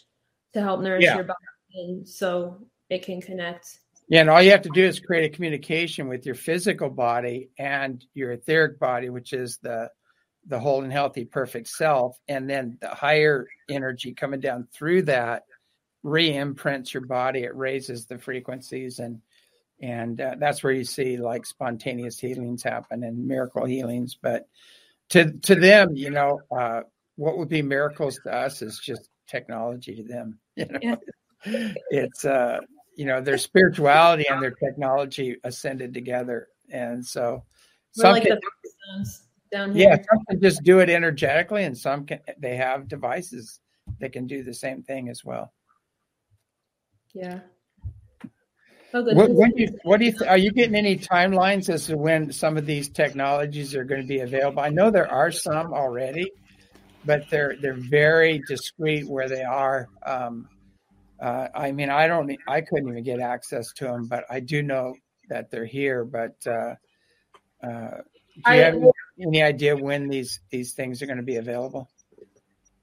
to help nourish yeah. your body and so it can connect. Yeah, and all you have to do is create a communication with your physical body and your etheric body, which is the the whole and healthy perfect self, and then the higher energy coming down through that re-imprints your body. It raises the frequencies and and uh, that's where you see like spontaneous healings happen and miracle healings. But to to them you know uh, what would be miracles to us is just technology to them you know? Yeah. it's uh you know their spirituality and their technology ascended together. And so some like can, down here. yeah some can just do it energetically and some can they have devices that can do the same thing as well. Yeah Oh, what, when you, what do you are you getting any timelines as to when some of these technologies are going to be available? I know there are some already, but they're they're very discreet where they are. Um, uh, I mean, I don't, I couldn't even get access to them, but I do know that they're here. But uh, uh, do you have any idea when these these things are going to be available?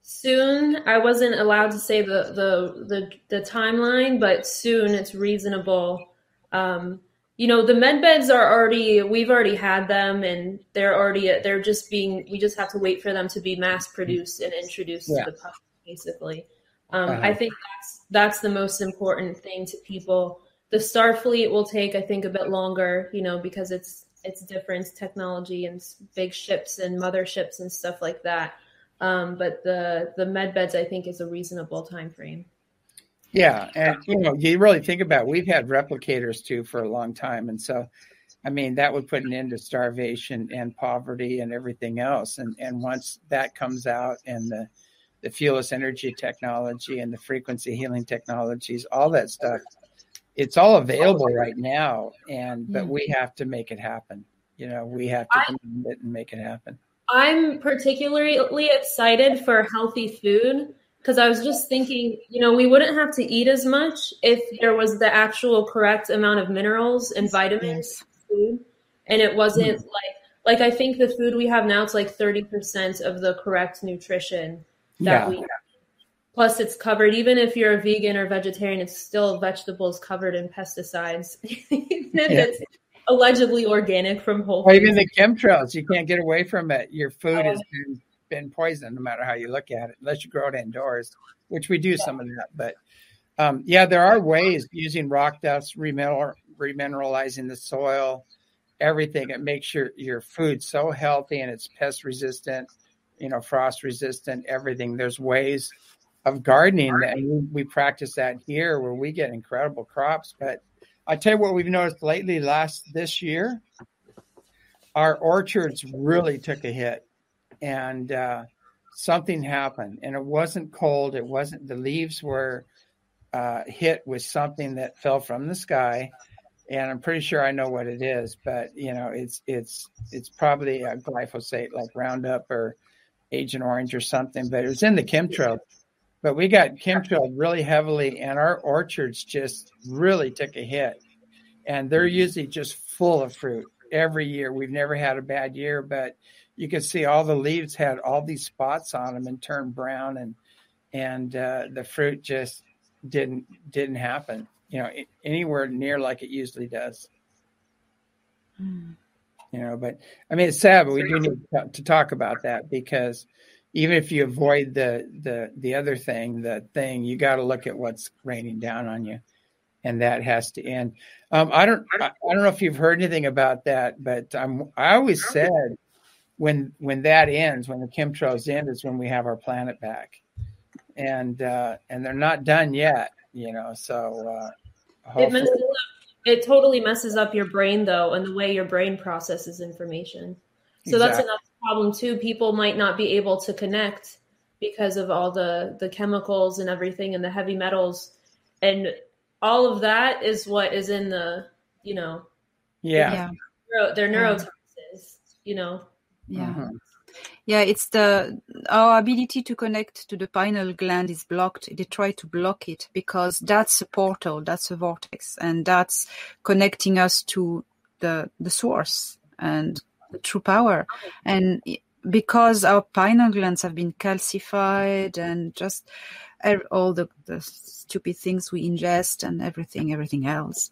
Soon i wasn't allowed to say the the the, the timeline but soon it's reasonable um, you know the med beds are already we've already had them and they're already they're just being we just have to wait for them to be mass produced and introduced yeah. to the public basically um, uh-huh. i think that's that's the most important thing to people the starfleet will take i think a bit longer you know because it's it's different technology and big ships and motherships and stuff like that um, but the the med beds, I think, is a reasonable time frame. Yeah, and you know, you really think about it, we've had replicators too for a long time, and so, I mean, that would put an end to starvation and poverty and everything else. And and once that comes out, and the the fuelless energy technology and the frequency healing technologies, all that stuff, it's all available right now. And but we mm-hmm. have to make it happen. You know, we have to commit and make it happen. I'm particularly excited for healthy food because I was just thinking, you know, we wouldn't have to eat as much if there was the actual correct amount of minerals and vitamins food, and it wasn't mm. like like I think the food we have now it's like thirty percent of the correct nutrition that yeah. we have. Plus, it's covered. Even if you're a vegan or vegetarian, it's still vegetables covered in pesticides. even if yeah. it's allegedly organic from Whole Or Foods. even the chemtrails, you can't get away from it. Your food has been, been poisoned, no matter how you look at it, unless you grow it indoors, which we do some of that. But um, yeah, there are ways using rock dust, remineral, remineralizing the soil, everything. It makes your your food so healthy and it's pest resistant, you know, frost resistant. Everything. There's ways of gardening, and we, we practice that here, where we get incredible crops. But I tell you what, we've noticed lately. Last this year, our orchards really took a hit, and uh, something happened. And it wasn't cold. It wasn't. The leaves were uh, hit with something that fell from the sky, and I'm pretty sure I know what it is. But you know, it's it's it's probably a glyphosate like Roundup or Agent Orange or something. But it was in the chemtrail. But we got chemtrailed really heavily, and our orchards just really took a hit. And they're usually just full of fruit every year. We've never had a bad year, but you could see all the leaves had all these spots on them and turned brown, and and uh, the fruit just didn't didn't happen you know anywhere near like it usually does Mm. you know but i mean it's sad but we do need to talk about that because even if you avoid the the the other thing the thing you got to look at what's raining down on you and that has to end um, i don't I, I don't know if you've heard anything about that but i'm i always said when when that ends when the chemtrails end is when we have our planet back and uh, and they're not done yet, you know. So uh, It, messes up, it totally messes up your brain though, and the way your brain processes information. So that's Exactly. another problem too. People might not be able to connect because of all the the chemicals and everything and the heavy metals, and all of that is what is in the you know yeah, Yeah. neuro, their Yeah. neurotoxins. You know, Yeah. Mhm. Yeah, it's the our ability to connect to the pineal gland is blocked. They try to block it because that's a portal, that's a vortex, and that's connecting us to the the source and the true power. And because our pineal glands have been calcified and just all the, the stupid things we ingest and everything, everything else,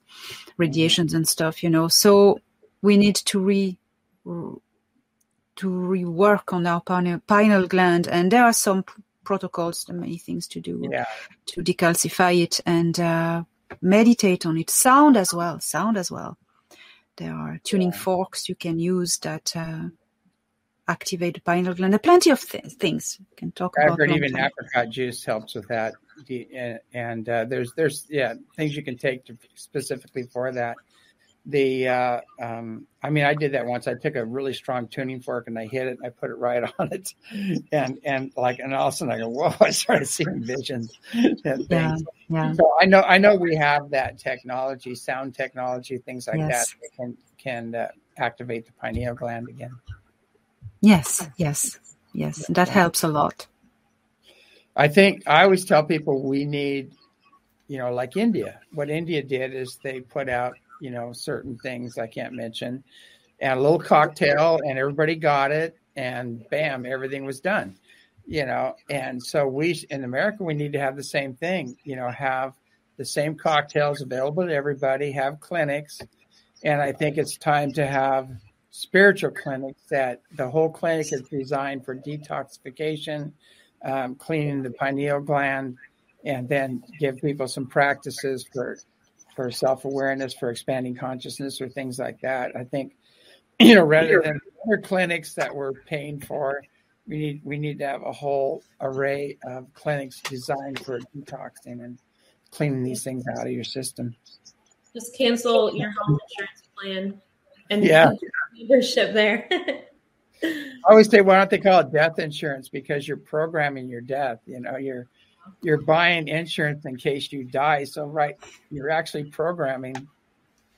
radiations and stuff, you know. So we need to re to rework on our pineal, pineal gland, and there are some protocols, there many things to do yeah, to decalcify it and uh, meditate on it. Sound as well, sound as well. There are tuning Yeah. forks you can use that uh, activate the pineal gland. There are plenty of th- things you can talk I've about. heard even time. apricot juice helps with that, and, and uh, there's there's yeah things you can take to, specifically for that. The uh, um, I mean, I did that once. I took a really strong tuning fork and I hit it and I put it right on it, and and like and all of a sudden I go whoa! I started seeing visions and Yeah, things. yeah, So I know I know we have that technology, sound technology, things like that Yes. that can can uh, activate the pineal gland again. yes, yes, yes. That helps a lot. I think I always tell people we need, you know, like India. What India did is they put out, you know, certain things I can't mention, and a little cocktail, and everybody got it, and bam, everything was done. You know, and so we in America we need to have the same thing. You know, have the same cocktails available to everybody, have clinics, and I think it's time to have spiritual clinics that the whole clinic is designed for detoxification, um, cleaning the pineal gland, and then give people some practices for for self awareness, for expanding consciousness, or things like that. I think you know rather than other clinics that we're paying for, we need we need to have a whole array of clinics designed for detoxing and cleaning these things out of your system. just cancel your health insurance plan and Yeah. membership there. I always say, why don't they call it death insurance? Because you're programming your death. You know, you're you're buying insurance in case you die. So right, you're actually programming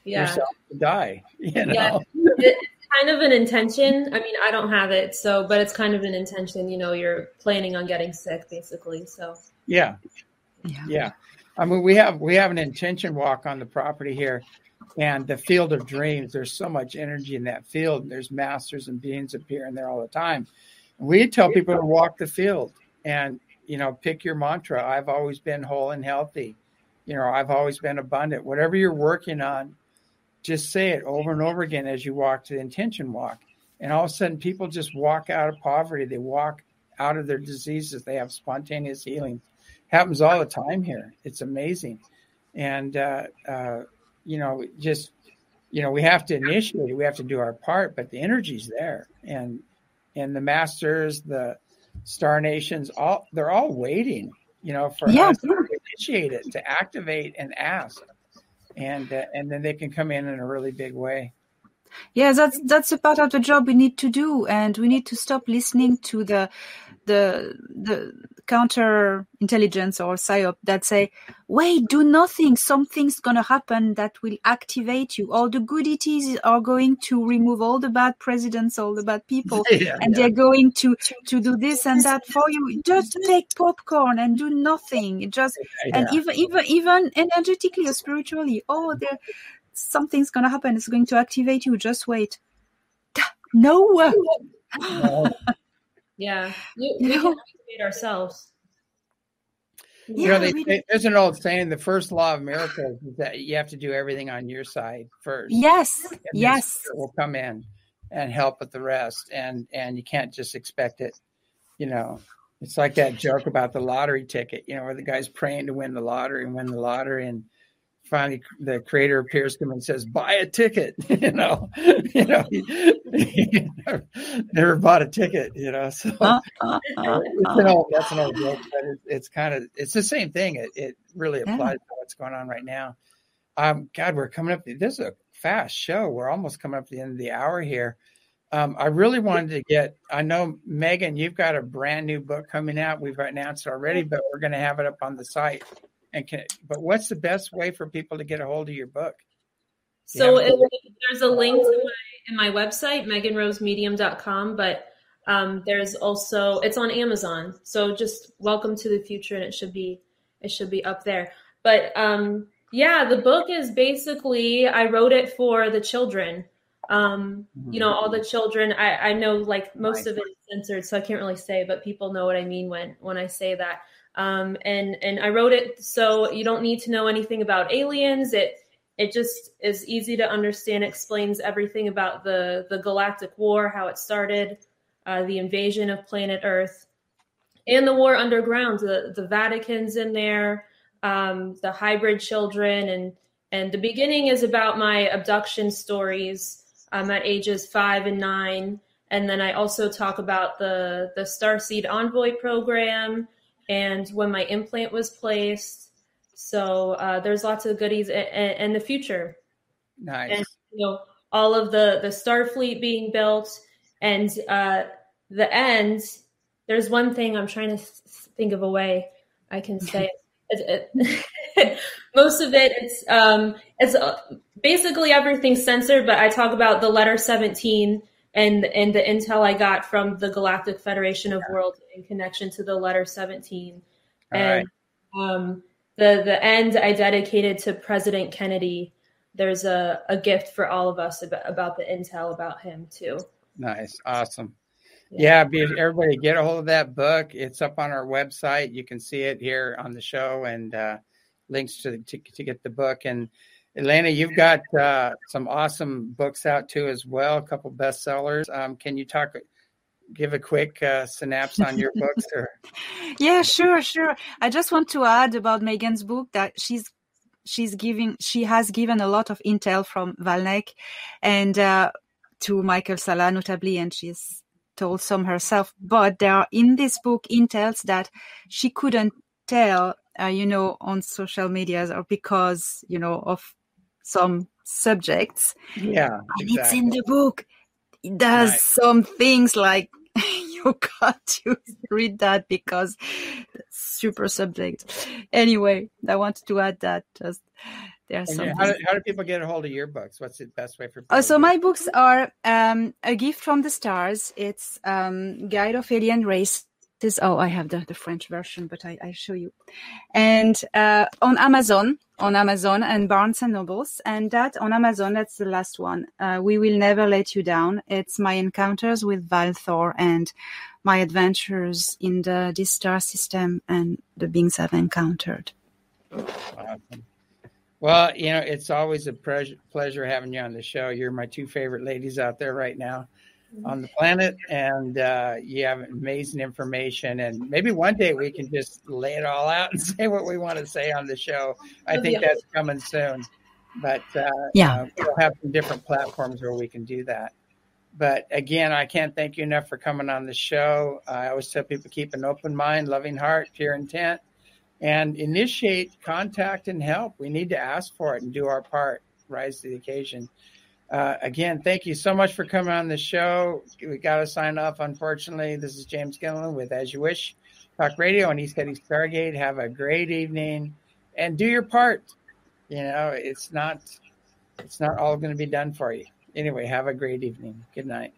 yeah. yourself to die. You know, Yeah. it's kind of an intention. I mean, I don't have it, so but it's kind of an intention. You know, you're planning on getting sick, basically. So yeah, Yeah. yeah. I mean, we have we have an intention walk on the property here, and the field of dreams. There's so much energy in that field. There's masters and beings appearing there all the time. We tell people to walk the field and you know pick your mantra. I've always been whole and healthy. You know, I've always been abundant. Whatever you're working on, just say it over and over again as you walk to the intention walk. And all of a sudden, people just walk out of poverty. They walk out of their diseases. They have spontaneous healing. Happens all the time here. It's amazing. And, uh, uh, you know, just, you know, we have to initiate it. We have to do our part, but the energy's there. And, and the masters, the star nations, all, they're all waiting, you know, for yeah. us to initiate it, to activate and ask and uh, and then they can come in in a really big way. Yeah, that's that's a part of the job we need to do, and we need to stop listening to the the the counter intelligence or psyop that say, "Wait, do nothing. Something's gonna happen that will activate you. All the good ETs are going to remove all the bad presidents, all the bad people, yeah, and yeah. they're going to to do this and that for you. Just mm-hmm. take popcorn and do nothing. Just yeah. and even even even energetically or spiritually, oh, there something's gonna happen. It's going to activate you. Just wait. No. no. Yeah, we, we can activate ourselves. You know, they, there's an old saying: the first law of miracles is that you have to do everything on your side first. Yes, yes, will come in and help with the rest, and and you can't just expect it. You know, it's like that joke about the lottery ticket. You know, where the guy's praying to win the lottery and win the lottery, and finally the creator appears to him and says, "Buy a ticket." you know, you know, he, he never, never, bought a ticket. You know, so uh, uh, uh, an old, that's an old joke, but it, it's kind of it's the same thing. It it really applies yeah. to what's going on right now. Um, God, we're coming up. This is a fast show. We're almost coming up to the end of the hour here. Um, I really wanted to get. I know Megan, you've got a brand new book coming out. We've announced already, but we're going to have it up on the site and can, but what's the best way for people to get a hold of your book? So it, there's a link to my in my website, meganrosemedium.com, but um, there's also it's on Amazon. So just welcome to the future, and it should be it should be up there. But um, yeah, the book is basically I wrote it for the children. Um, you know, all the children. I, I know like most of it is censored, so I can't really say, but people know what I mean when when I say that. Um, and and I wrote it so you don't need to know anything about aliens. It it just is easy to understand. Explains everything about the the galactic war, how it started, uh, the invasion of planet Earth, and the war underground. The the Vatican's in there, um, the hybrid children, and and the beginning is about my abduction stories um, at ages five and nine. And then I also talk about the the Starseed Envoy program and when my implant was placed. So uh, there's lots of goodies in, the future. Nice. And, you know, all of the the Starfleet being built and uh, the end. There's one thing I'm trying to think of a way I can say it. it, most of it it's um it's uh, basically everything censored but i talk about the letter 17 and and the intel I got from the Galactic Federation of yeah. Worlds in connection to the letter 17. All and right. um, the the end I dedicated to President Kennedy. There's a, a gift for all of us about, about the intel about him too. Nice, awesome. Yeah, yeah everybody get a hold of that book. It's up on our website. You can see it here on the show and uh, links to, to to get the book and Elena, you've got uh, some awesome books out too as well, a couple bestsellers. Um, can you talk, give a quick uh, synapse on your books? Or? yeah, sure, sure. I just want to add about Megan's book that she's she's giving she has given a lot of intel from Valdek and uh, to Michael Salla notably, and she's told some herself. But there are in this book intels that she couldn't tell uh, you know, on social medias or because, you know, of some subjects. Yeah. And exactly. it's in the book. It does right. some things like you got to read that because super subject. Anyway, I wanted to add that just there's some. How, do, how do people get a hold of your books? What's the best way for? Oh, so my books are um, a gift from the stars. It's um, Guide of Alien Race is oh i have the, the french version but i, I show you and uh, on amazon on amazon and barnes and nobles and that on amazon that's the last one uh, we will never let you down it's my encounters with valthor and my adventures in the this star system and the beings i've encountered awesome. Well, you know, it's always a pleasure, pleasure having you on the show. You're my two favorite ladies out there right now on the planet, and uh, you have amazing information. And maybe one day we can just lay it all out and say what we want to say on the show. I think that's coming soon. But uh, yeah, uh, we'll have some different platforms where we can do that. But again, I can't thank you enough for coming on the show. I always tell people keep an open mind, loving heart, pure intent and initiate contact and help. We need to ask for it and do our part, rise to the occasion. Uh, again, thank you so much for coming on the show. We got to sign off, unfortunately. This is James Gilliland with As You Wish Talk Radio on ECETI Stargate. Have a great evening and do your part. You know, it's not it's not all going to be done for you. Anyway, have a great evening. Good night.